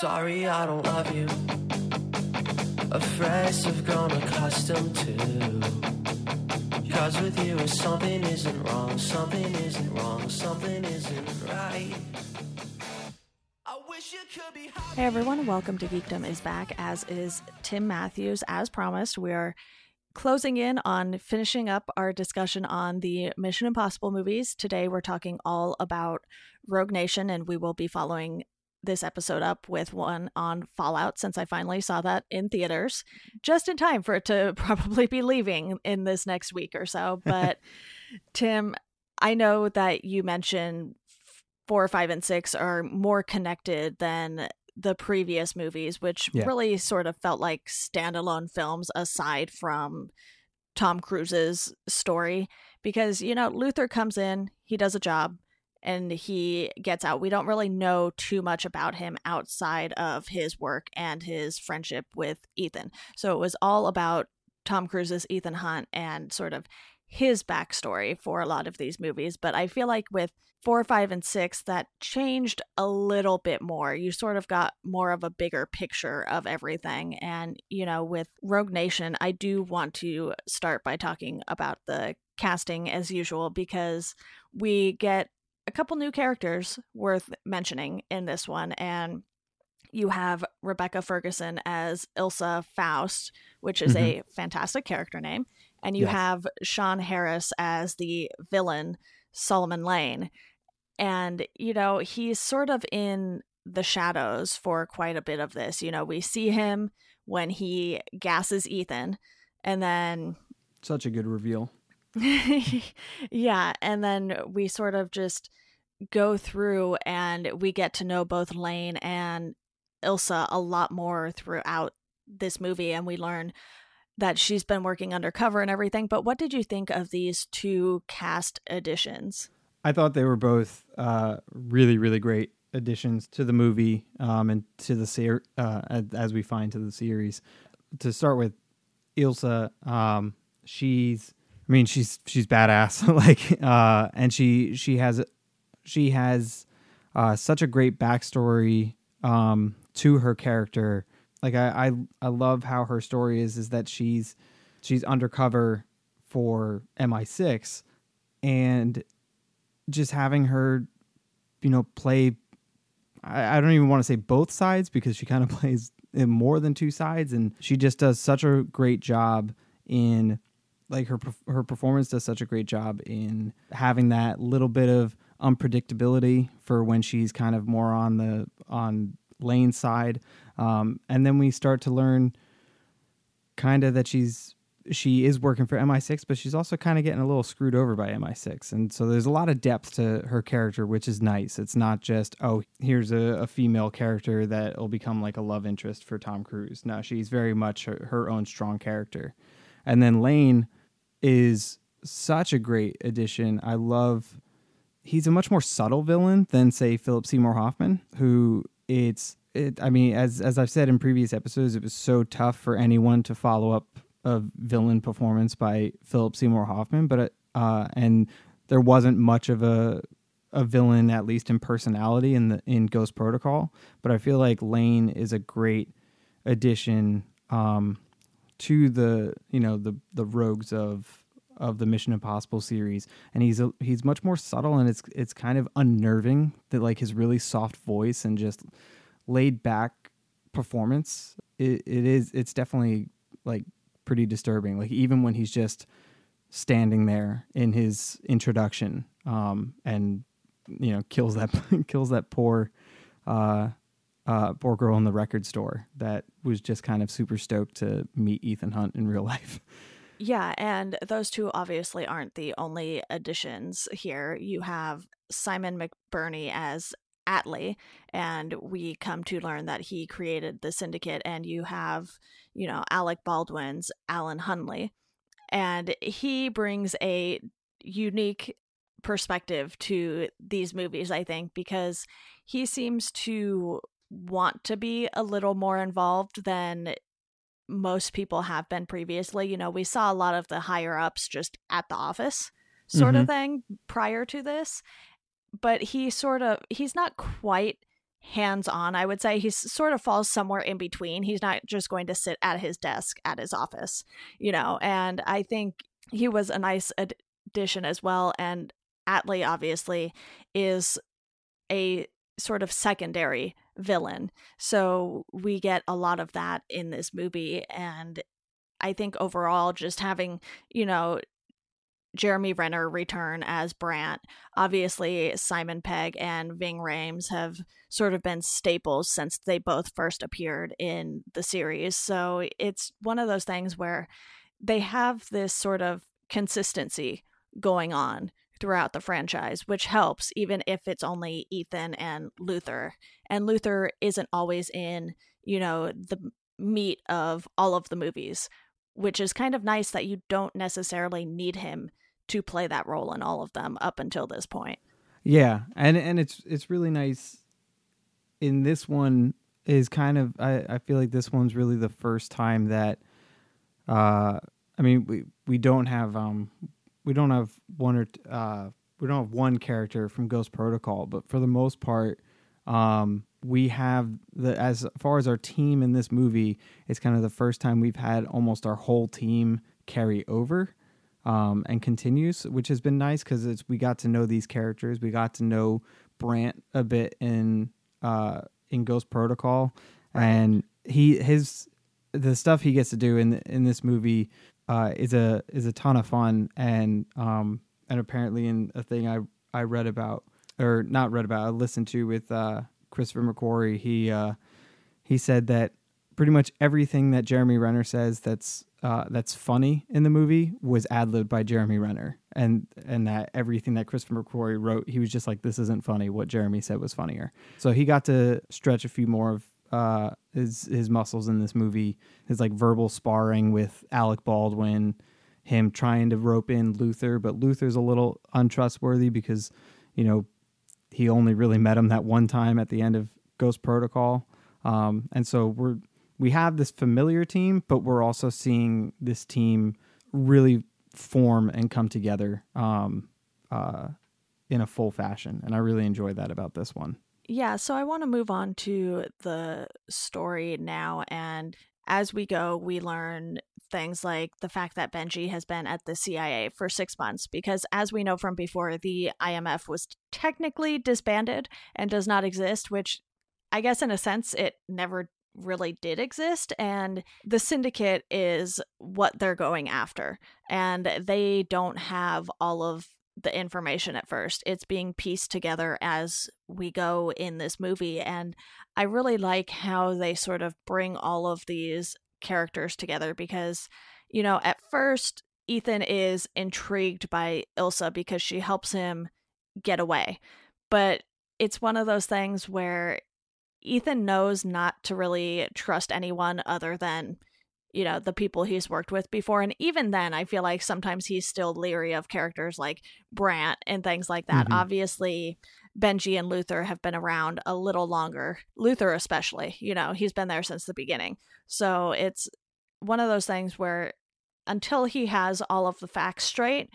Sorry, I don't love you. A phrase I've grown accustomed to. Cause with you, something isn't wrong, something isn't wrong, something isn't right. Hey everyone, welcome to Geekdom is Back, as is Tim Matthews. As promised, we are closing in on finishing up our discussion on the Mission Impossible movies. Today we're talking all about Rogue Nation, and we will be following this episode up with one on Fallout since I finally saw that in theaters mm-hmm. just in time for it to probably be leaving in this next week or so. But Tim, I know that you mentioned four, five, and six are more connected than the previous movies, which Yeah. really sort of felt like standalone films aside from Tom Cruise's story. Because, you know, Luther comes in, he does a job, and he gets out. We don't really know too much about him outside of his work and his friendship with Ethan. So it was all about Tom Cruise's Ethan Hunt and sort of his backstory for a lot of these movies. But I feel like with four, five, and six, that changed a little bit more. You sort of got more of a bigger picture of everything. And, you know, with Rogue Nation, I do want to start by talking about the casting as usual because we get a couple new characters worth mentioning in this one. And you have Rebecca Ferguson as Ilsa Faust, which is mm-hmm. a fantastic character name. And you Yes. have Sean Harris as the villain, Solomon Lane. And, you know, he's sort of in the shadows for quite a bit of this. You know, we see him when he gasses Ethan, and then Such a good reveal. yeah, and then we sort of just go through and we get to know both Lane and Ilsa a lot more throughout this movie and we learn that she's been working undercover and everything. But what did you think of these two cast additions? I thought they were both uh, really, really great additions to the movie um, and to the ser- uh, as- we find to the series. To start with, Ilsa, um, she's, I mean, she's she's badass, like, uh, and she she has she has uh, such a great backstory um, to her character. Like, I, I I love how her story is is that she's she's undercover for MI6 and just having her, you know, play. I, I don't even want to say both sides because she kind of plays in more than two sides, and she just does such a great job in, like her her performance does such a great job in having that little bit of unpredictability for when she's kind of more on the on Lane's side, um, and then we start to learn kind of that she's she is working for MI6, but she's also kind of getting a little screwed over by MI6. And so there's a lot of depth to her character, which is nice. It's not just, oh, here's a, a female character that will become like a love interest for Tom Cruise. No, she's very much her, her own strong character. And then Lane is such a great addition. I love, he's a much more subtle villain than, say, Philip Seymour Hoffman, who it's, it, I mean, as as I've said in previous episodes, it was so tough for anyone to follow up a villain performance by Philip Seymour Hoffman, but uh, and there wasn't much of a a villain, at least in personality, in the in Ghost Protocol. But I feel like Lane is a great addition um, to the you know the the rogues of of the Mission Impossible series, and he's a, he's much more subtle, and it's it's kind of unnerving that like his really soft voice and just laid back performance. It, it is it's definitely like pretty disturbing. Like even when he's just standing there in his introduction, um, and you know kills that kills that poor, uh, uh, poor girl in the record store that was just kind of super stoked to meet Ethan Hunt in real life. Yeah, and those two obviously aren't the only additions here. You have Simon McBurney as Atlee, and we come to learn that he created the syndicate, and you have, you know, Alec Baldwin's Alan Hunley, and he brings a unique perspective to these movies, I think, because he seems to want to be a little more involved than most people have been previously. You know, we saw a lot of the higher ups just at the office sort of mm-hmm. thing prior to this, but he sort of he's not quite hands on, I would say. He sort of falls somewhere in between. He's not just going to sit at his desk at his office, you know, and I think he was a nice addition as well. And Atlee, obviously, is a sort of secondary villain. So we get a lot of that in this movie. And I think overall, just having, you know, Jeremy Renner return as Brant. Obviously, Simon Pegg and Ving Rhames have sort of been staples since they both first appeared in the series. So it's one of those things where they have this sort of consistency going on throughout the franchise, which helps even if it's only Ethan and Luther. And Luther isn't always in, you know, the meat of all of the movies, which is kind of nice that you don't necessarily need him to play that role in all of them up until this point. Yeah, and and it's it's really nice in this one is kind of I, I feel like this one's really the first time that uh I mean we we don't have um we don't have one or uh, we don't have one character from Ghost Protocol, but for the most part, um, we have the as far as our team in this movie, it's kind of the first time we've had almost our whole team carry over um, and continues, which has been nice because it's we got to know these characters, we got to know Brant a bit in uh, in Ghost Protocol, right. and he his the stuff he gets to do in in this movie uh, is a is a ton of fun and um and apparently in a thing I I read about or not read about I listened to with uh, Christopher McQuarrie he uh, he said that pretty much everything that Jeremy Renner says that's uh, that's funny in the movie was ad libbed by Jeremy Renner, and and that everything that Christopher McQuarrie wrote, he was just like, "This isn't funny." What Jeremy said was funnier. So he got to stretch a few more of uh, his his muscles in this movie. His like verbal sparring with Alec Baldwin, him trying to rope in Luther, but Luther's a little untrustworthy because, you know, he only really met him that one time at the end of Ghost Protocol. Um, and so we're we have this familiar team, but we're also seeing this team really form and come together um, uh, in a full fashion, and I really enjoyed that about this one. Yeah, so I want to move on to the story now. And as we go, we learn things like the fact that Benji has been at the CIA for six months, because as we know from before, the IMF was technically disbanded and does not exist, which I guess in a sense it never really did exist. And the syndicate is what they're going after. And they don't have all of the information at first. It's being pieced together as we go in this movie. And I really like how they sort of bring all of these characters together because, you know, at first, Ethan is intrigued by Ilsa because she helps him get away. But it's one of those things where Ethan knows not to really trust anyone other than you know the people he's worked with before. And even then i feel like sometimes he's still leery of characters like brant and things like that. Mm-hmm. obviously benji and luther have been around a little longer luther especially you know he's been there since the beginning. So it's one of those things where until he has all of the facts straight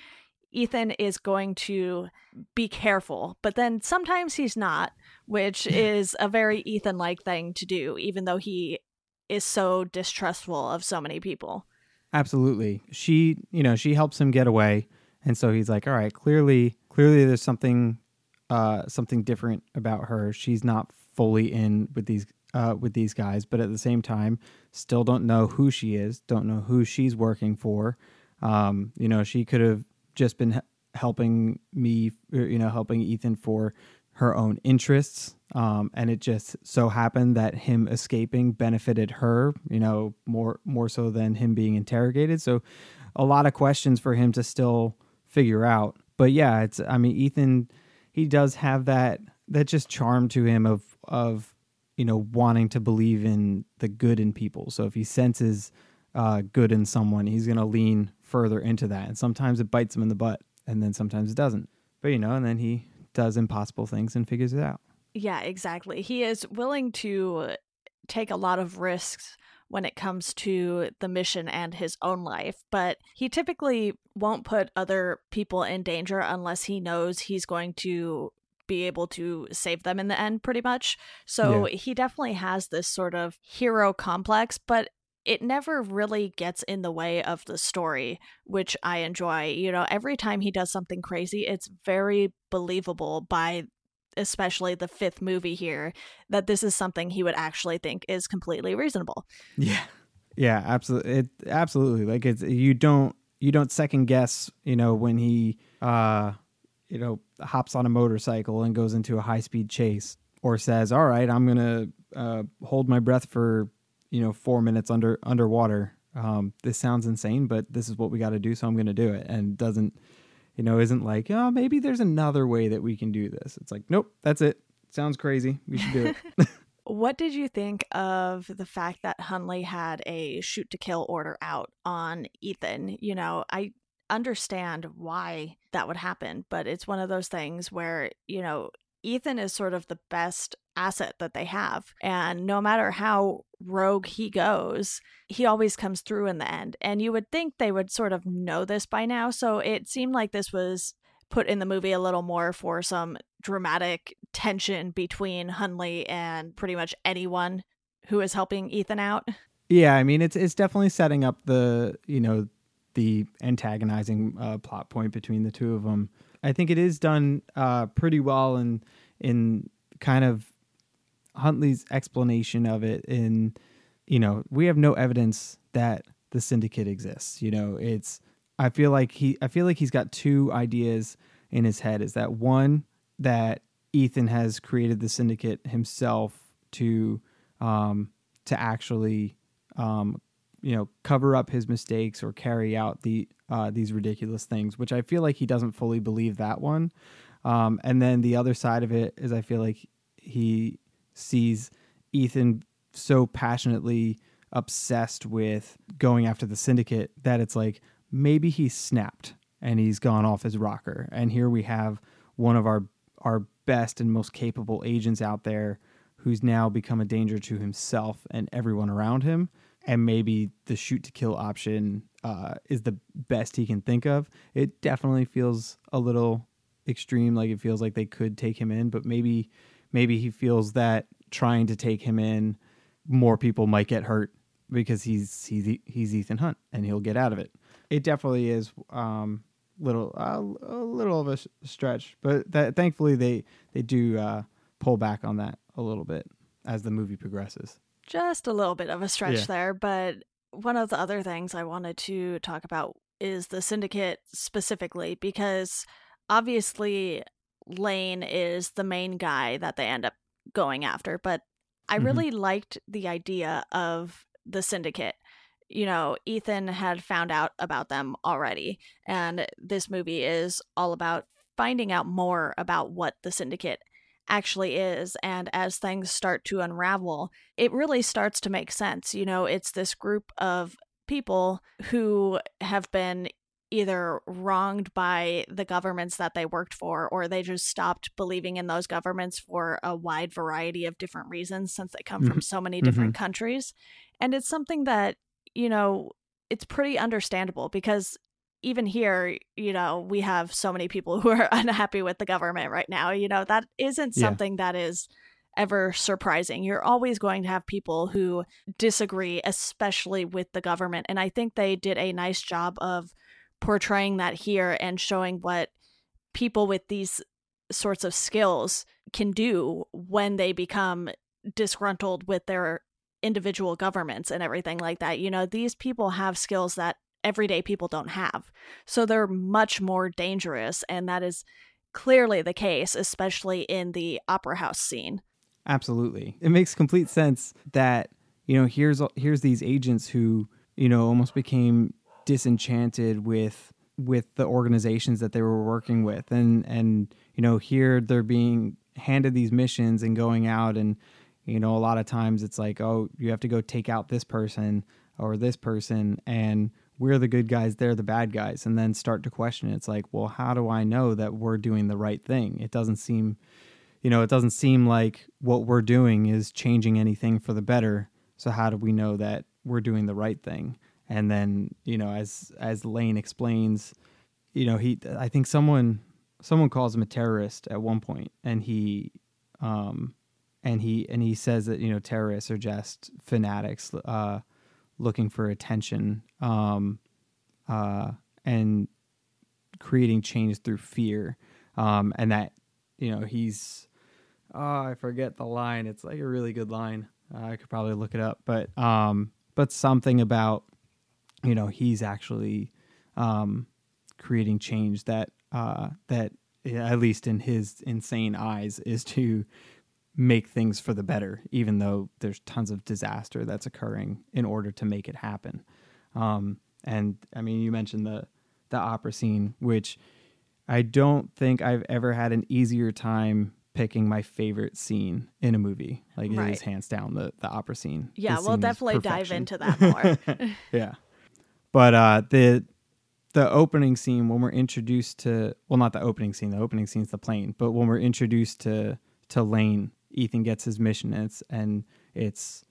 ethan is going to be careful. But then sometimes he's not which is a very ethan like thing to do even though he is so distrustful of so many people. Absolutely. She, you know, she helps him get away. And so he's like, all right, clearly, clearly there's something, uh, something different about her. She's not fully in with these, uh, with these guys, but at the same time, still don't know who she is, don't know who she's working for. Um, you know, she could have just been helping me, you know, helping Ethan for her own interests. Um, and it just so happened that him escaping benefited her, you know, more more so than him being interrogated. So a lot of questions for him to still figure out. But yeah, it's I mean Ethan he does have that that just charm to him of of you know wanting to believe in the good in people. So if he senses uh, good in someone, he's to lean further into that. And sometimes it bites him in the butt, and then sometimes it doesn't. But you know, and then he does impossible things and figures it out. Yeah, exactly. He is willing to take a lot of risks when it comes to the mission and his own life, but he typically won't put other people in danger unless he knows he's going to be able to save them in the end pretty much so Yeah. he definitely has this sort of hero complex but it never really gets in the way of the story which i enjoy you know every time he does something crazy it's very believable by especially the fifth movie here that this is something he would actually think is completely reasonable Yeah. Yeah, absolutely. It absolutely like it's you don't you don't second guess, you know, when he uh you know, hops on a motorcycle and goes into a high-speed chase or says, "All right, I'm going to uh hold my breath for, you know, 4 minutes under underwater." Um this sounds insane, but this is what we got to do, so I'm going to do it. And doesn't you know, isn't like, "Oh, maybe there's another way that we can do this." It's like, "Nope, that's it. Sounds crazy. We should do it." What did you think of the fact that Hunley had a shoot to kill order out on Ethan? You know, I understand why that would happen, but it's one of those things where, you know, Ethan is sort of the best asset that they have. And no matter how rogue he goes, he always comes through in the end. And you would think they would sort of know this by now. So it seemed like this was put in the movie a little more for some dramatic tension between Hunley and pretty much anyone who is helping Ethan out. Yeah, I mean it's it's definitely setting up the you know the antagonizing uh, plot point between the two of them. I think it is done uh, pretty well in in kind of Hunley's explanation of it. In you know we have no evidence that the syndicate exists. You know it's I feel like he I feel like he's got two ideas in his head. Is that one that Ethan has created the syndicate himself to um, to actually um, you know cover up his mistakes or carry out the uh, these ridiculous things, which I feel like he doesn't fully believe that one. Um, and then the other side of it is I feel like he sees Ethan so passionately obsessed with going after the syndicate that it's like maybe he snapped and he's gone off his rocker. And here we have one of our our best and most capable agents out there who's now become a danger to himself and everyone around him. And maybe the shoot to kill option uh, is the best he can think of. It definitely feels a little extreme, like it feels like they could take him in, but maybe maybe he feels that trying to take him in, more people might get hurt because he's he's he's Ethan Hunt and he'll get out of it. It definitely is um, little uh, a little of a stretch, but that thankfully they they do uh, pull back on that a little bit as the movie progresses. Just a little bit of a stretch Yeah. there, but one of the other things I wanted to talk about is the syndicate specifically because obviously Lane is the main guy that they end up going after, but I Mhm. really liked the idea of the syndicate. You know, Ethan had found out about them already, and this movie is all about finding out more about what the syndicate actually is. And as things start to unravel, it really starts to make sense. You know, it's this group of people who have been either wronged by the governments that they worked for or they just stopped believing in those governments for a wide variety of different reasons since they come from mm-hmm. so many mm-hmm. different countries and it's something that you know it's pretty understandable because even here you know we have so many people who are unhappy with the government right now you know that isn't Yeah. something that is ever surprising. You're always going to have people who disagree, especially with the government. And I think they did a nice job of portraying that here and showing what people with these sorts of skills can do when they become disgruntled with their individual governments and everything like that. You know, these people have skills that everyday people don't have. So they're much more dangerous. And that is clearly the case, especially in the opera house scene. Absolutely. It makes complete sense that, you know, here's here's these agents who, you know, almost became disenchanted with with the organizations that they were working with and and you know, here they're being handed these missions and going out and you know, a lot of times it's like, "Oh, you have to go take out this person or this person and we're the good guys, they're the bad guys." And then start to question it. It's like, "Well, how do I know that we're doing the right thing?" It doesn't seem you know, it doesn't seem like what we're doing is changing anything for the better. So how do we know that we're doing the right thing? And then, you know, as as Lane explains, you know, he I think someone someone calls him a terrorist at one point, and he um, and he and he says that you know terrorists are just fanatics uh, looking for attention um, uh, and creating change through fear, um, and that you know he's oh I forget the line. It's like a really good line. Uh, I could probably look it up, but um, but something about you know he's actually um, creating change that uh, that at least in his insane eyes is to make things for the better, even though there's tons of disaster that's occurring in order to make it happen. Um, and I mean, you mentioned the the opera scene, which I don't think I've ever had an easier time picking my favorite scene in a movie. Like Right. it is hands down the the opera scene. Yeah, we'll definitely dive into that more. yeah. But uh the the opening scene when we're introduced to well not the opening scene, the opening scene's the plane, but when we're introduced to to Lane, Ethan gets his mission and it's and it's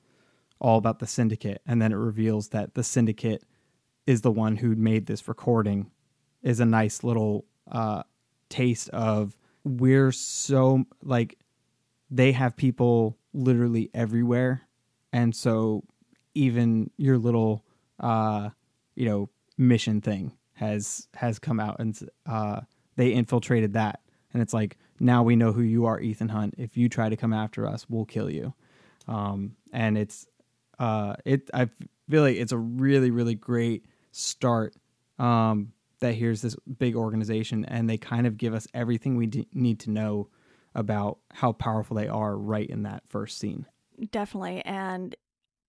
all about the syndicate and then it reveals that the syndicate is the one who made this recording is a nice little uh taste of we're so like they have people literally everywhere and so even your little uh you know mission thing has has come out and uh they infiltrated that. And it's like now we know who you are Ethan Hunt. If you try to come after us we'll kill you. Um and it's uh it I feel like it's a really really great start um that here's this big organization and they kind of give us everything we d- need to know about how powerful they are right in that first scene. Definitely. And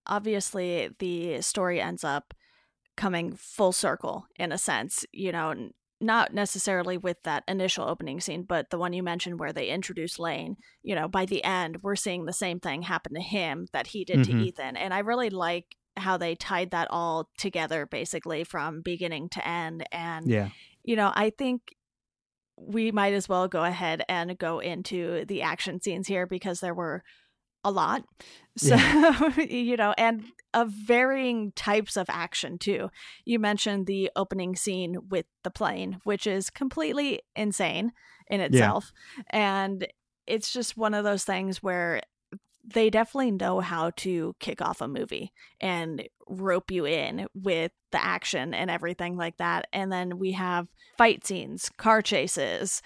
obviously, the story ends up coming full circle in a sense, you know, not necessarily with that initial opening scene, but the one you mentioned where they introduce Lane, you know, by the end, we're seeing the same thing happen to him that he did Mhm. to Ethan. And I really like how they tied that all together basically from beginning to end. And yeah you know, I think we might as well go ahead and go into the action scenes here because there were a lot. So, you know, and of varying types of action too. You mentioned the opening scene with the plane, which is completely insane in itself. And it's just one of those things where they definitely know how to kick off a movie and rope you in with the action and everything like that. And then we have fight scenes, car chases,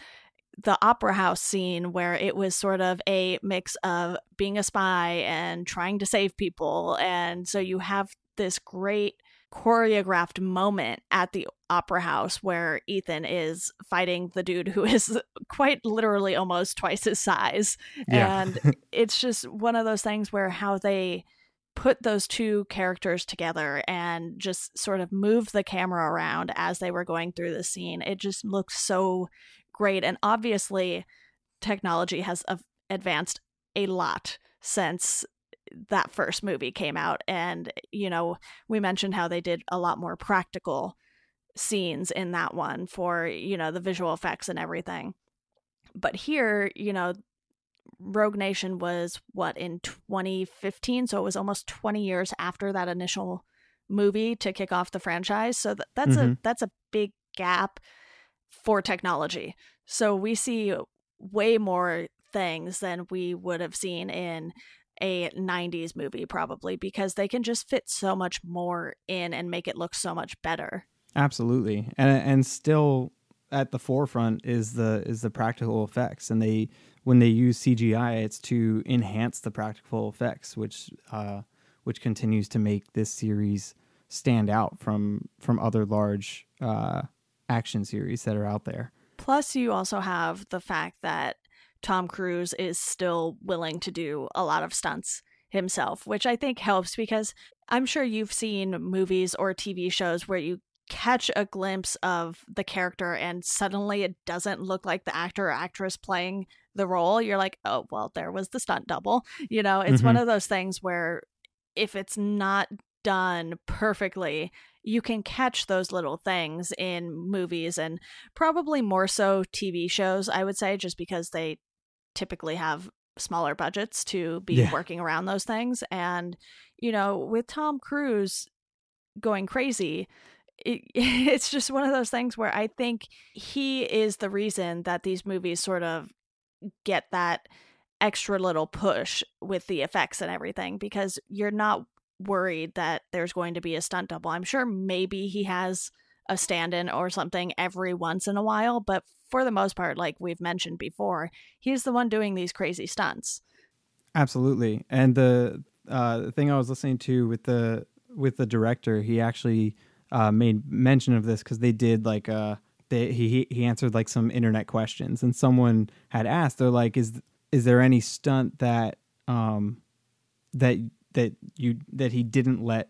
the opera house scene where it was sort of a mix of being a spy and trying to save people. And so you have this great choreographed moment at the opera house where Ethan is fighting the dude who is quite literally almost twice his size. Yeah. And it's just one of those things where how they put those two characters together and just sort of move the camera around as they were going through the scene. It just looked so great. And obviously, technology has advanced a lot since that first movie came out. And, you know, we mentioned how they did a lot more practical scenes in that one for, you know, the visual effects and everything. But here, you know, Rogue Nation was what in 2015, so it was almost 20 years after that initial movie to kick off the franchise. So th- that's a Mhm. that's a big gap for technology. So we see way more things than we would have seen in a 90s movie probably because they can just fit so much more in and make it look so much better. Absolutely, and and still at the forefront is the is the practical effects, and they when they use CGI, it's to enhance the practical effects, which uh, which continues to make this series stand out from from other large uh, action series that are out there. Plus, you also have the fact that Tom Cruise is still willing to do a lot of stunts himself, which I think helps because I'm sure you've seen movies or TV shows where you catch a glimpse of the character and suddenly it doesn't look like the actor or actress playing the role. You're like, oh, well, there was the stunt double. You know, it's one mm-hmm. of those things where if it's not done perfectly, you can catch those little things in movies and probably more so TV shows, I would say, just because they typically have smaller budgets to be Yeah. working around those things. And, you know, with Tom Cruise going crazy, it, it's just one of those things where I think he is the reason that these movies sort of get that extra little push with the effects and everything because you're not worried that there's going to be a stunt double. I'm sure maybe he has a stand in or something every once in a while, but for the most part, like we've mentioned before, he's the one doing these crazy stunts. Absolutely. And the uh, thing I was listening to with the with the director, he actually uh, made mention of this because they did like uh they he he answered like some internet questions and someone had asked they're like is is there any stunt that um that that you that he didn't let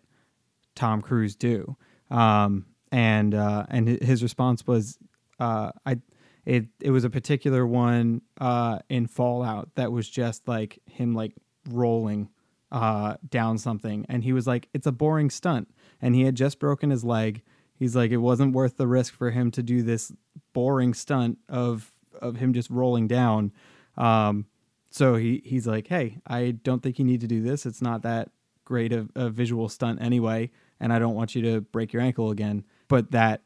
Tom Cruise do. Um and uh and his response was uh I it it was a particular one uh in Fallout that was just like him like rolling uh down something. And he was like it's a boring stunt. And he had just broken his leg. He's like it wasn't worth the risk for him to do this boring stunt of of him just rolling down. Um so he he's like hey i don't think you need to do this. It's not that great of a visual stunt anyway and i don't want you to break your ankle again. But that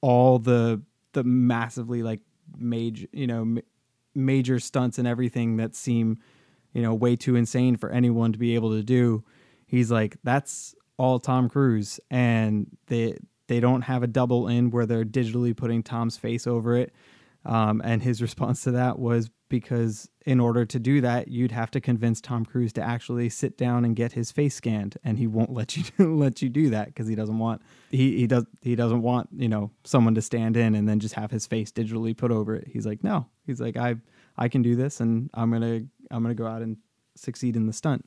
all the the massively like major you know ma- major stunts and everything that seem you know way too insane for anyone to be able to do he's like that's all tom cruise and they they don't have a double in where they're digitally putting tom's face over it. Um, and his response to that was because in order to do that you'd have to convince tom cruise to actually sit down and get his face scanned and he won't let you let you do that because he doesn't want he, he does he doesn't want you know someone to stand in and then just have his face digitally put over it. He's like no. He's like i i can do this and i'm gonna i'm gonna go out and succeed in the stunt.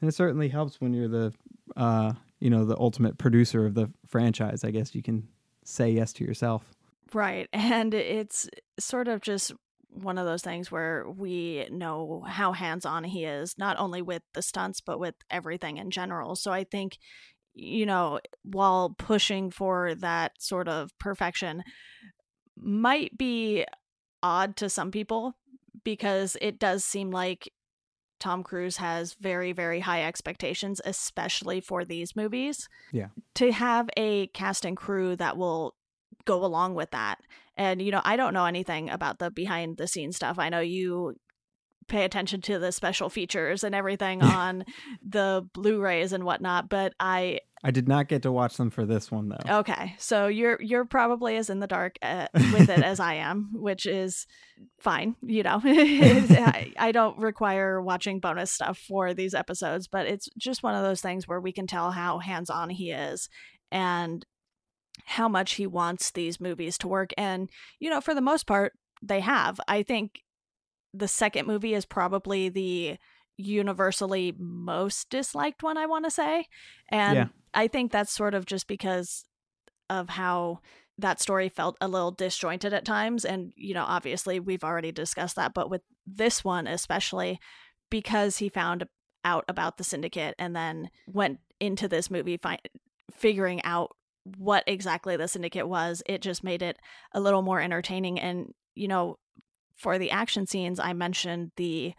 And it certainly helps when you're the uh you know the ultimate producer of the franchise i guess you can say yes to yourself. Right. And it's sort of just one of those things where we know how hands on he is, not only with the stunts, but with everything in general. So I think, you know, while pushing for that sort of perfection might be odd to some people because it does seem like Tom Cruise has very, very high expectations, especially for these movies. Yeah. To have a cast and crew that will go along with that. And, you know, I don't know anything about the behind the scenes stuff. I know you pay attention to the special features and everything on the Blu-rays and whatnot, but I i did not get to watch them for this one though okay, so you're you're probably as in the dark uh, with it as I am, which is fine. You know, I, I don't require watching bonus stuff for these episodes, but it's just one of those things where we can tell how hands-on he is and how much he wants these movies to work. And, you know, for the most part, they have. I think the second movie is probably the universally most disliked one, I want to say. And Yeah. I think that's sort of just because of how that story felt a little disjointed at times. And, you know, obviously we've already discussed that, but with this one, especially because he found out about the syndicate and then went into this movie fi- figuring out what exactly the syndicate was, it just made it a little more entertaining. And, you know, for the action scenes, I mentioned the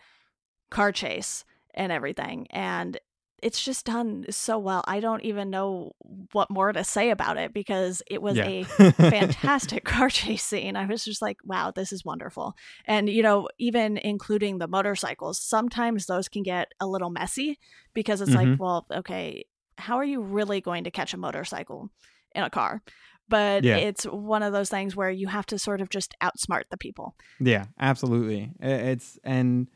car chase and everything. And it's just done so well. I don't even know what more to say about it because it was Yeah. a fantastic car chase scene. I was just like, wow, this is wonderful. And, you know, even including the motorcycles, sometimes those can get a little messy because it's like, Mhm. well, okay, how are you really going to catch a motorcycle in a car? But Yeah. it's one of those things where you have to sort of just outsmart the people. Yeah, absolutely. It's and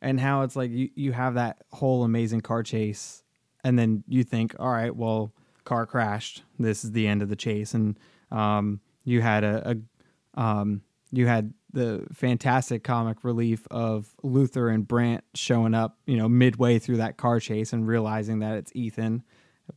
and how it's like you you have that whole amazing car chase, and then you think, all right, well, car crashed. This is the end of the chase, and um, you had a, a um, you had the fantastic comic relief of Luther and Brant showing up, you know, midway through that car chase and realizing that it's Ethan,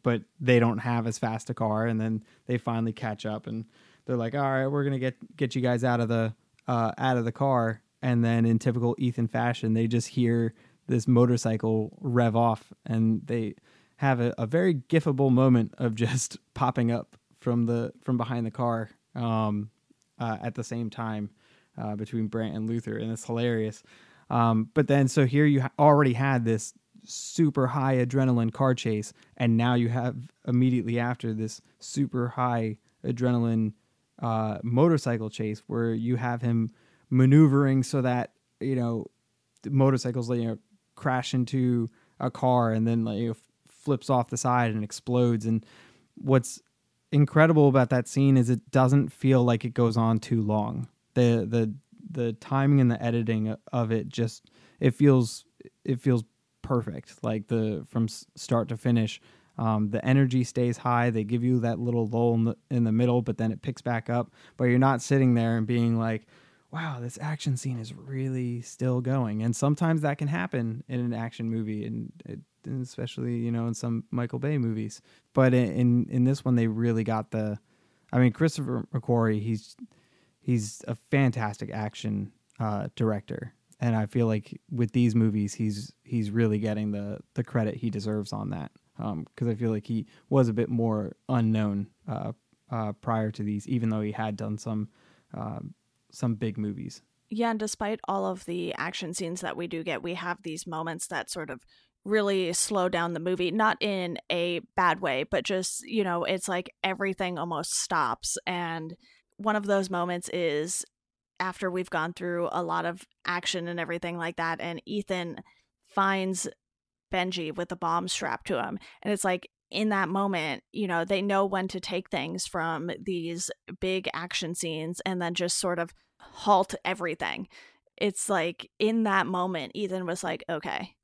but they don't have as fast a car, and then they finally catch up and they're like, all right, we're gonna get get you guys out of the uh, out of the car, and then in typical Ethan fashion, they just hear this motorcycle rev off, and they have a, a very gifable moment of just popping up from the from behind the car um, uh, at the same time uh, between Brant and Luther, and it's hilarious. Um, but then, so here you already had this super high adrenaline car chase, and now you have immediately after this super high adrenaline uh, motorcycle chase where you have him maneuvering so that you know the motorcycles you know crash into a car and then like you know, flips off the side and explodes. And what's incredible about that scene is it doesn't feel like it goes on too long. The the the timing and the editing of it just it feels it feels perfect. Like the from start to finish um, the energy stays high. They give you that little lull in the, in the middle but then it picks back up. But you're not sitting there and being like wow this action scene is really still going. And sometimes that can happen in an action movie and, it, and especially you know in some michael bay movies. But in, in in this one they really got the i mean christopher mcquarrie he's he's a fantastic action uh, director and I feel like with these movies, he's he's really getting the the credit he deserves on that. Because um, I feel like he was a bit more unknown uh, uh, prior to these, even though he had done some um, some big movies. Yeah, and despite all of the action scenes that we do get, we have these moments that sort of really slow down the movie, not in a bad way, but just, you know, it's like everything almost stops. And one of those moments is after we've gone through a lot of action and everything like that and Ethan finds Benji with the bomb strapped to him and it's like in that moment, you know, they know when to take things from these big action scenes and then just sort of halt everything. It's like in that moment, Ethan was like, okay,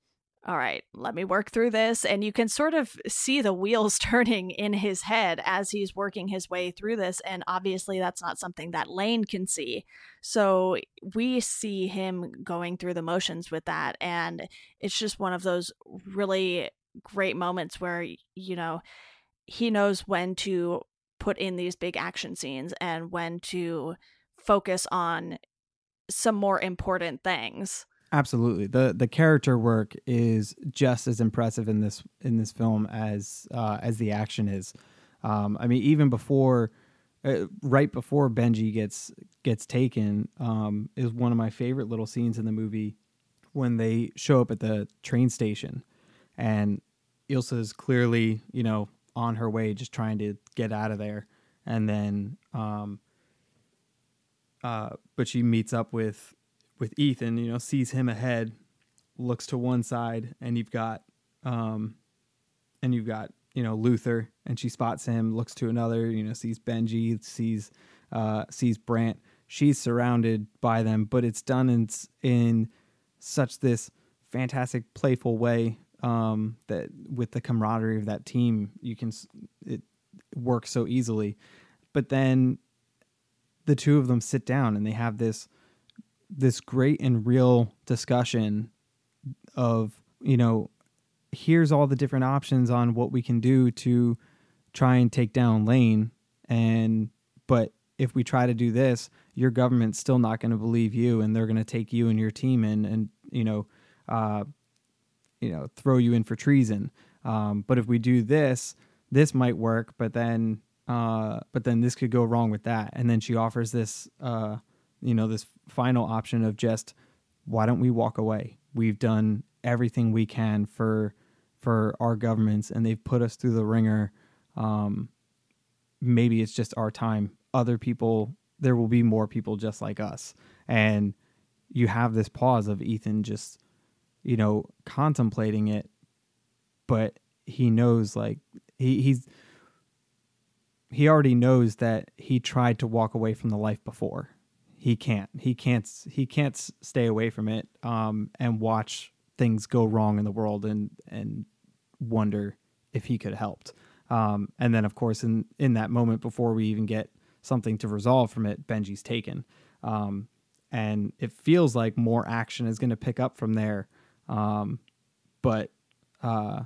all right, let me work through this. And you can sort of see the wheels turning in his head as he's working his way through this. And obviously, that's not something that Lane can see. So we see him going through the motions with that. And it's just one of those really great moments where, you know, he knows when to put in these big action scenes and when to focus on some more important things Absolutely. The the character work is just as impressive in this in this film as uh, as the action is. Um, I mean, even before, uh, right before Benji gets gets taken, um, is one of my favorite little scenes in the movie when they show up at the train station, and Ilsa is clearly you know on her way, just trying to get out of there, and then um, uh, but she meets up with with Ethan, you know, sees him ahead, looks to one side, and you've got, um, and you've got, you know, Luther, and she spots him, looks to another, you know, sees Benji, sees, uh, sees Brant. She's surrounded by them, but it's done in in such this fantastic, playful way um, that with the camaraderie of that team, you can it works so easily. But then the two of them sit down and they have this this great and real discussion of you know here's all the different options on what we can do to try and take down Lane. And but if we try to do this your government's still not going to believe you and they're going to take you and your team in and you know uh, you know throw you in for treason. Um, but if we do this this might work but then uh, but then this could go wrong with that. And then she offers this uh, you know this final option of just why don't we walk away? We've done everything we can for for our governments, and they've put us through the ringer. Um, maybe it's just our time. Other people, there will be more people just like us, and you have this pause of Ethan just, you know, contemplating it, but he knows like he he's he already knows that he tried to walk away from the life before he can't he can't he can't stay away from it um, and watch things go wrong in the world and and wonder if he could have helped. Um, and then of course in in that moment before we even get something to resolve from it benji's taken. Um, and it feels like more action is going to pick up from there um, but uh,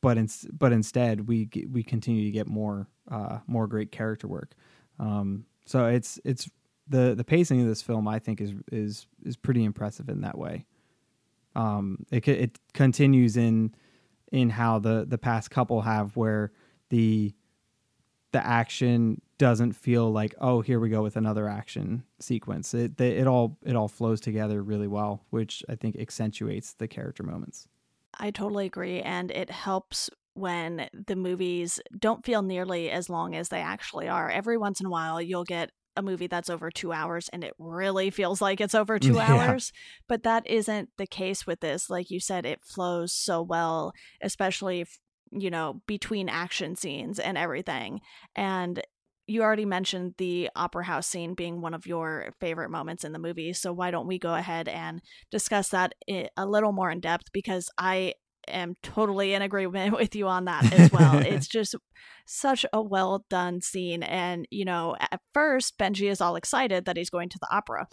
but in, but instead we we continue to get more uh, more great character work. Um, so it's it's the the pacing of this film I think is is is pretty impressive in that way. Um, it it continues in in how the the past couple have where the the action doesn't feel like oh here we go with another action sequence. It it all it all flows together really well, which I think accentuates the character moments. I totally agree, and it helps when the movies don't feel nearly as long as they actually are. Every once in a while, you'll get a movie that's over two hours and it really feels like it's over mm, two yeah. hours. But that isn't the case with this. Like you said, it flows so well, especially, you know, between action scenes and everything. And you already mentioned the opera house scene being one of your favorite moments in the movie. So why don't we go ahead and discuss that eh, a little more in depth? Because I am totally in agreement with you on that as well. it's just such a well done scene. And, you know, at first, Benji is all excited that he's going to the opera,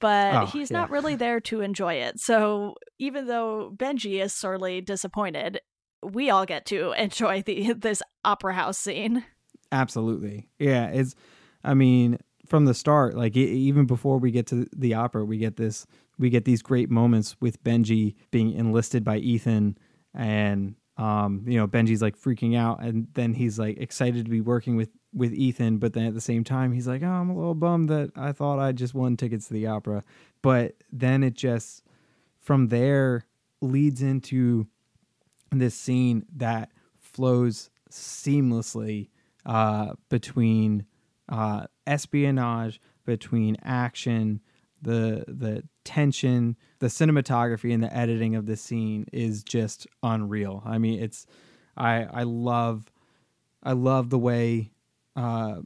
but oh, he's yeah. not really there to enjoy it. So even though Benji is sorely disappointed, we all get to enjoy the this opera house scene. Absolutely. Yeah. It's, I mean, from the start, like even before we get to the opera, we get this, we get these great moments with Benji being enlisted by Ethan and, um, you know, Benji's like freaking out and then he's like excited to be working with, with Ethan. But then at the same time, he's like, oh, I'm a little bummed that I thought I just won tickets to the opera. But then it just, from there, leads into this scene that flows seamlessly uh, between uh, espionage, between action, the the tension, the cinematography, and the editing of the scene is just unreal. I mean, it's I I love I love the way uh,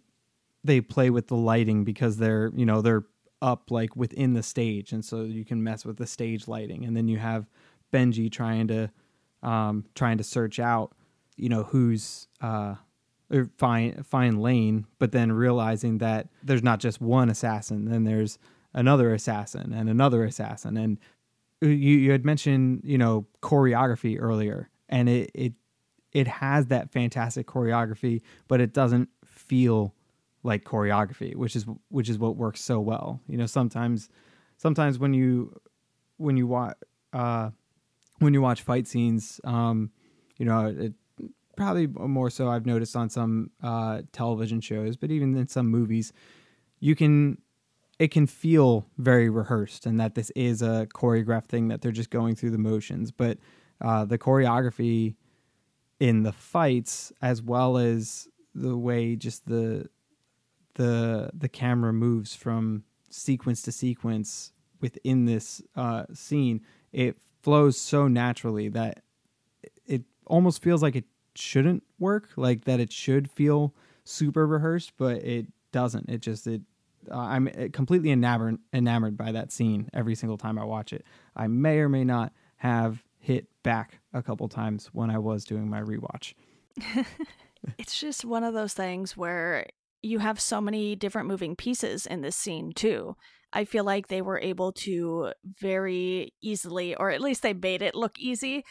they play with the lighting because they're you know they're up like within the stage, and so you can mess with the stage lighting, and then you have Benji trying to um, trying to search out you know who's uh, or find find Lane, but then realizing that there's not just one assassin, then there's another assassin and another assassin, and you you had mentioned you know choreography earlier, and it it it has that fantastic choreography, but it doesn't feel like choreography, which is which is what works so well. You know, sometimes sometimes when you when you watch uh, when you watch fight scenes, um, you know, it, probably more so I've noticed on some uh, television shows, but even in some movies, you can it can feel very rehearsed and that this is a choreographed thing that they're just going through the motions. But uh, the choreography in the fights, as well as the way just the the the camera moves from sequence to sequence within this uh, scene, it flows so naturally that it almost feels like it shouldn't work, like that it should feel super rehearsed, but it doesn't. It just it uh, I'm uh, completely enamored enamored by that scene every single time I watch it. I may or may not have hit back a couple times when I was doing my rewatch. it's just one of those things where you have so many different moving pieces in this scene too. I feel like they were able to very easily, or at least they made it look easy,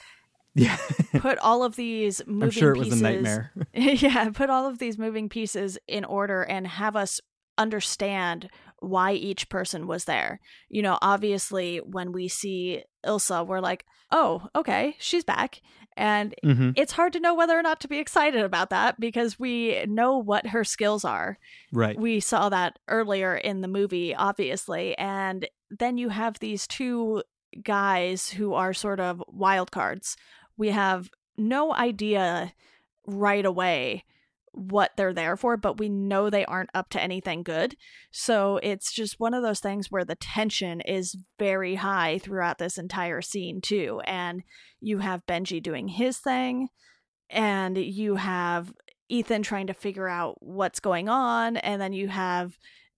yeah. put all of these moving I'm sure it pieces, was a nightmare. yeah, put all of these moving pieces in order and have us understand why each person was there. You know, obviously when we see Ilsa, we're like, "Oh, okay, she's back." And mm-hmm. it's hard to know whether or not to be excited about that because we know what her skills are. Right. We saw that earlier in the movie, obviously. And then you have these two guys who are sort of wild cards we have no idea right away what they're there for, but we know they aren't up to anything good. So it's just one of those things where the tension is very high throughout this entire scene, too. And you have Benji doing his thing, and you have Ethan trying to figure out what's going on, and then you have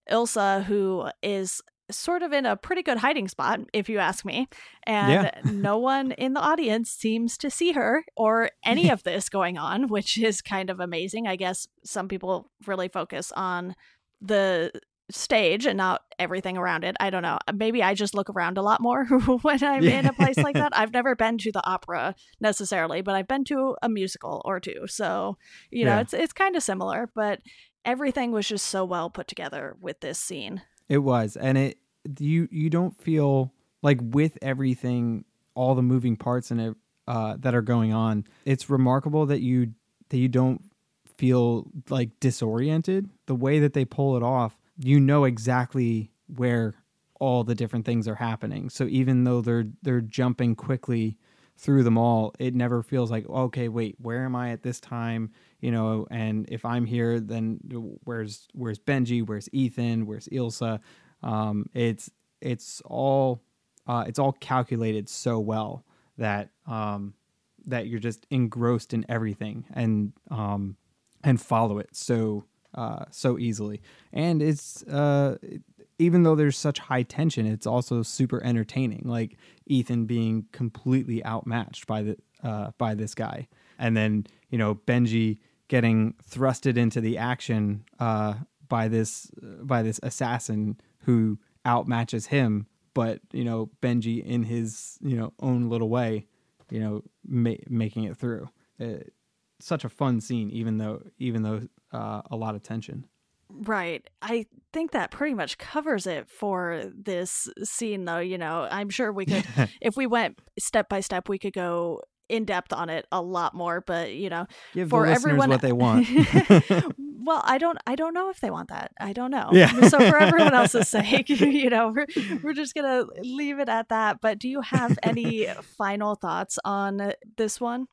Ilsa, who is sort of in a pretty good hiding spot, if you ask me. And yeah. no one in the audience seems to see her or any of this going on, which is kind of amazing. I guess some people really focus on the stage and not everything around it. I don't know. Maybe I just look around a lot more when I'm yeah. in a place like that. I've never been to the opera necessarily, but I've been to a musical or two. So, you know, yeah. it's it's kind of similar, but everything was just so well put together with this scene. It was, and it you you don't feel like with everything, all the moving parts it uh, that are going on. It's remarkable that you that you don't feel like disoriented. The way that they pull it off, you know exactly where all the different things are happening. So even though they're they're jumping quickly through them all, it never feels like okay, wait, where am I at this time? You know, and if I'm here, then where's where's Benji? Where's Ethan? Where's Ilsa? Um, it's it's all uh, it's all calculated so well that um, that you're just engrossed in everything and um, and follow it so uh, so easily. And it's uh, even though there's such high tension, it's also super entertaining. Like Ethan being completely outmatched by the uh, by this guy, and then you know Benji getting thrusted into the action uh, by this by this assassin who outmatches him, but you know Benji in his you know own little way, you know ma- making it through. Uh, such a fun scene, even though even though uh, a lot of tension. Right. I think that pretty much covers it for this scene, though. You know, I'm sure we could, if we went step by step, we could go in depth on it a lot more. But you know, Give for everyone, what they want. well, I don't, I don't know if they want that. I don't know. Yeah. so for everyone else's sake, you know, we're we're just gonna leave it at that. But do you have any final thoughts on this one?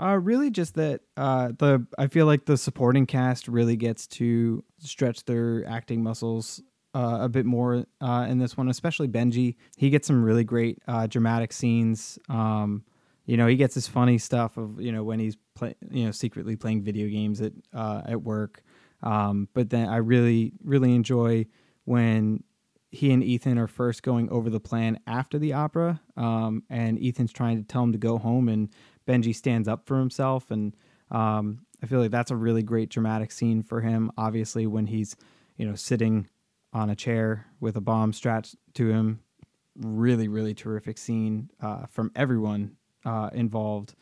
Uh, really, just that uh, the I feel like the supporting cast really gets to stretch their acting muscles uh, a bit more uh, in this one, especially Benji. He gets some really great uh, dramatic scenes. Um, you know, he gets his funny stuff of you know when he's play, you know secretly playing video games at uh, at work. Um, but then I really really enjoy when he and Ethan are first going over the plan after the opera, um, and Ethan's trying to tell him to go home, and Benji stands up for himself, and um, I feel like that's a really great dramatic scene for him. Obviously, when he's you know sitting on a chair with a bomb strapped to him, really really terrific scene uh, from everyone uh, involved.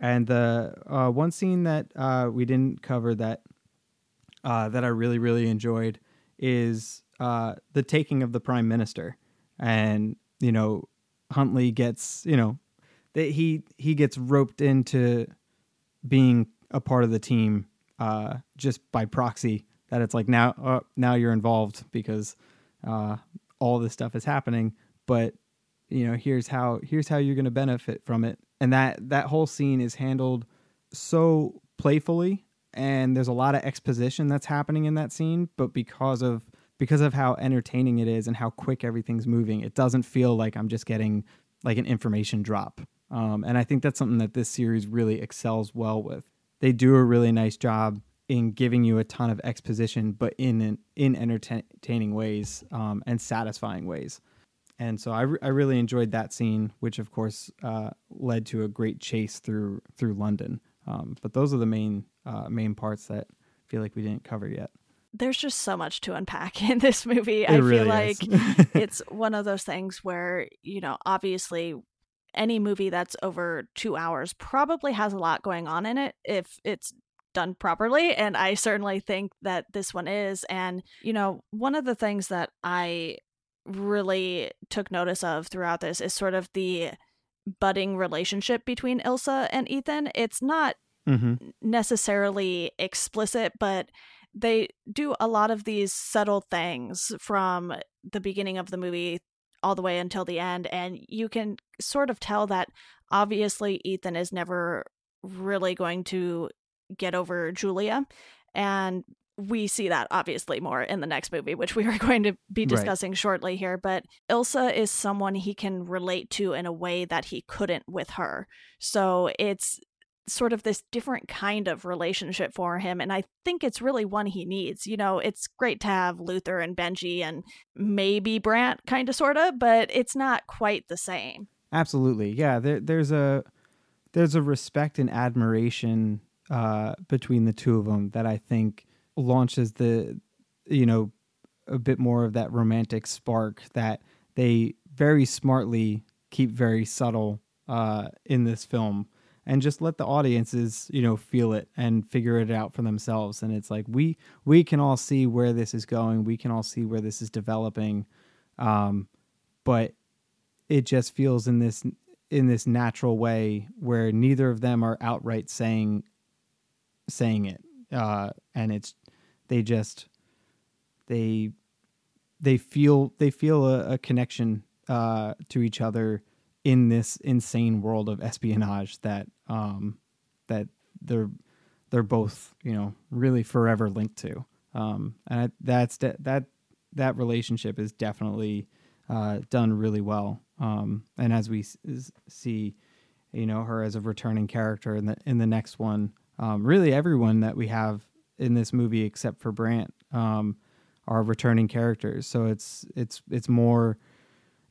And the uh, one scene that uh, we didn't cover that uh, that I really really enjoyed is uh, the taking of the prime minister, and you know Hunley gets you know that he he gets roped into being a part of the team uh, just by proxy. That it's like now uh, now you're involved because uh, all this stuff is happening, but you know here's how here's how you're going to benefit from it, and that that whole scene is handled so playfully, and there's a lot of exposition that's happening in that scene, but because of because of how entertaining it is and how quick everything's moving, it doesn't feel like I'm just getting like an information drop. Um, and I think that's something that this series really excels well with. They do a really nice job in giving you a ton of exposition, but in an, in entertaining ways um, and satisfying ways. And so I, re- I really enjoyed that scene, which of course uh, led to a great chase through through London. Um, but those are the main uh, main parts that I feel like we didn't cover yet. There's just so much to unpack in this movie. It I really feel like it's one of those things where, you know, obviously any movie that's over two hours probably has a lot going on in it if it's done properly. And I certainly think that this one is. And, you know, one of the things that I really took notice of throughout this is sort of the budding relationship between Ilsa and Ethan. It's not hmm necessarily explicit, but they do a lot of these subtle things from the beginning of the movie all the way until the end. And you can sort of tell that obviously Ethan is never really going to get over Julia. And we see that obviously more in the next movie, which we are going to be Right. discussing shortly here. But Ilsa is someone he can relate to in a way that he couldn't with her. So it's sort of this different kind of relationship for him. And I think it's really one he needs. You know, it's great to have Luther and Benji and maybe Brant, kind of, sort of, but it's not quite the same. Absolutely, yeah. There, there's a there's a respect and admiration uh, between the two of them that I think launches the you know a bit more of that romantic spark that they very smartly keep very subtle uh, in this film and just let the audiences you know feel it and figure it out for themselves. And it's like we we can all see where this is going. We can all see where this is developing. Um, but it just feels in this in this natural way where neither of them are outright saying saying it. Uh and it's they just they they feel they feel a, a connection uh to each other in this insane world of espionage that um, that they're they're both you know really forever linked to. Um, and I, that's de- that that relationship is definitely uh, done really well. Um, and as we s- see, you know, her as a returning character in the in the next one, um, really everyone that we have in this movie except for Brant um, are returning characters. So it's it's it's more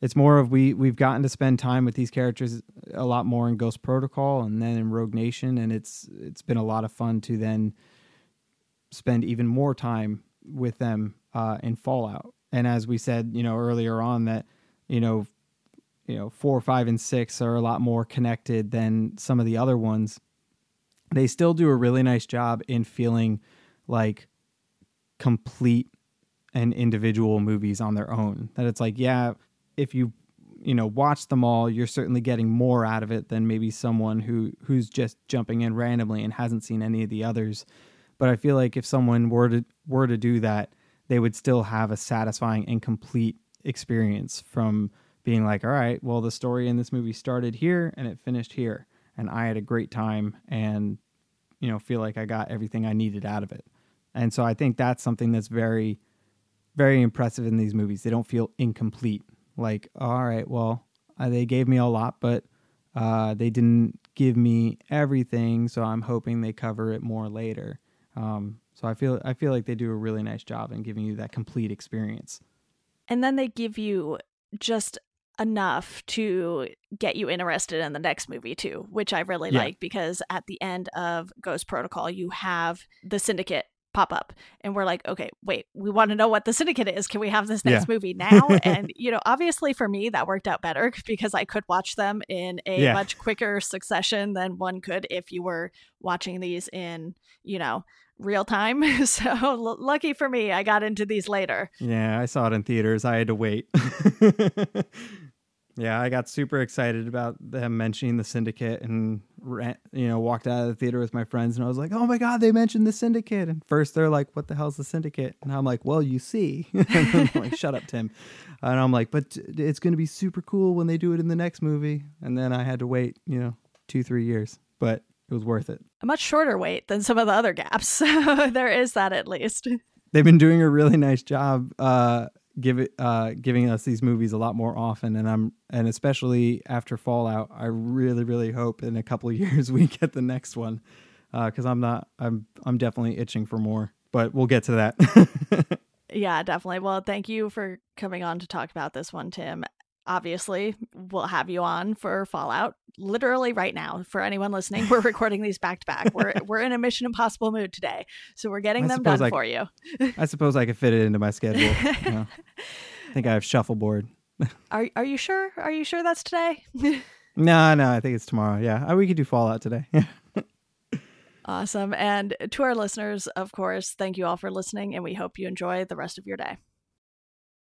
it's more of we we've gotten to spend time with these characters a lot more in Ghost Protocol and then in Rogue Nation, and it's it's been a lot of fun to then spend even more time with them uh, in Fallout. And as we said, you know earlier on that you know you know four, five, and six are a lot more connected than some of the other ones. They still do a really nice job in feeling like complete and individual movies on their own. That it's like, yeah, if you you know watch them all, you're certainly getting more out of it than maybe someone who who's just jumping in randomly and hasn't seen any of the others. But I feel like if someone were to were to do that, they would still have a satisfying and complete experience from being like, all right, well, the story in this movie started here and it finished here, and I had a great time and you know feel like I got everything I needed out of it. And so I think that's something that's very very impressive in these movies. They don't feel incomplete like all right well uh, they gave me a lot but uh, they didn't give me everything so i'm hoping they cover it more later um, so i feel i feel like they do a really nice job in giving you that complete experience and then they give you just enough to get you interested in the next movie too which i really Yeah. like because at the end of ghost protocol you have the syndicate pop up and we're like okay wait we want to know what the syndicate is. Can we have this next Yeah. movie now? And you know obviously for me that worked out better because i could watch them in a Yeah. much quicker succession than one could if you were watching these in you know real time. So l- lucky for me i got into these later. Yeah i saw it in theaters. I had to wait yeah i got super excited about them mentioning the syndicate and ran, you know walked out of the theater with my friends and i was like oh my god they mentioned the syndicate. And first they're like what the hell's the syndicate? And i'm like well you see. And I'm like shut up tim. And i'm like but it's going to be super cool when they do it in the next movie. And then i had to wait you know two three years but it was worth it. A much shorter wait than some of the other gaps. So there is that at least. they've been doing a really nice job uh give it uh giving us these movies a lot more often and i'm and especially after fallout i really really hope in a couple of years we get the next one uh because i'm not i'm i'm definitely itching for more but we'll get to that Yeah, definitely. Well, thank you for coming on to talk about this one, Tim. Obviously, we'll have you on for Fallout literally right now. For anyone listening, we're recording these back to back. We're we're in a Mission Impossible mood today, so we're getting I them done I- for you. i suppose i could fit it into my schedule you know. i think i have shuffleboard Are are you sure? Are you sure that's today? no no i think it's tomorrow yeah we could do fallout today awesome. And to our listeners, of course, thank you all for listening, and we hope you enjoy the rest of your day.